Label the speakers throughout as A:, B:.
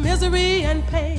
A: misery and pain.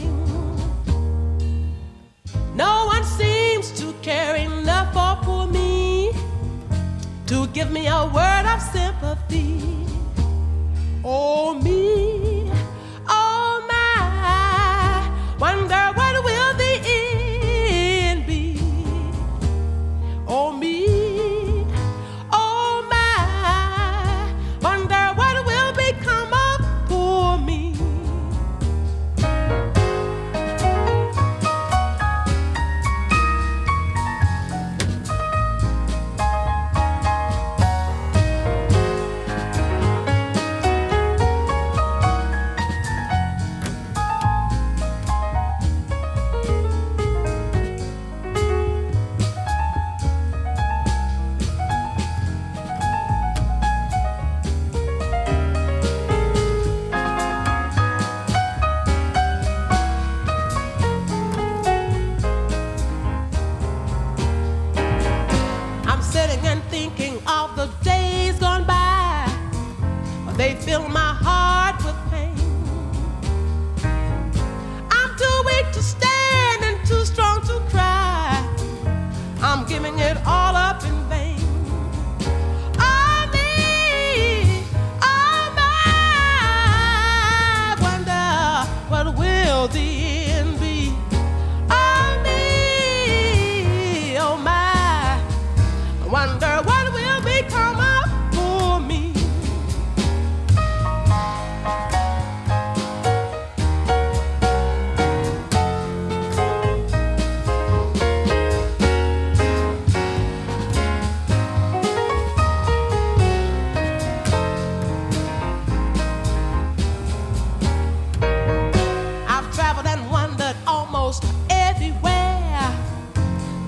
A: Everywhere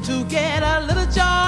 A: to get a little joy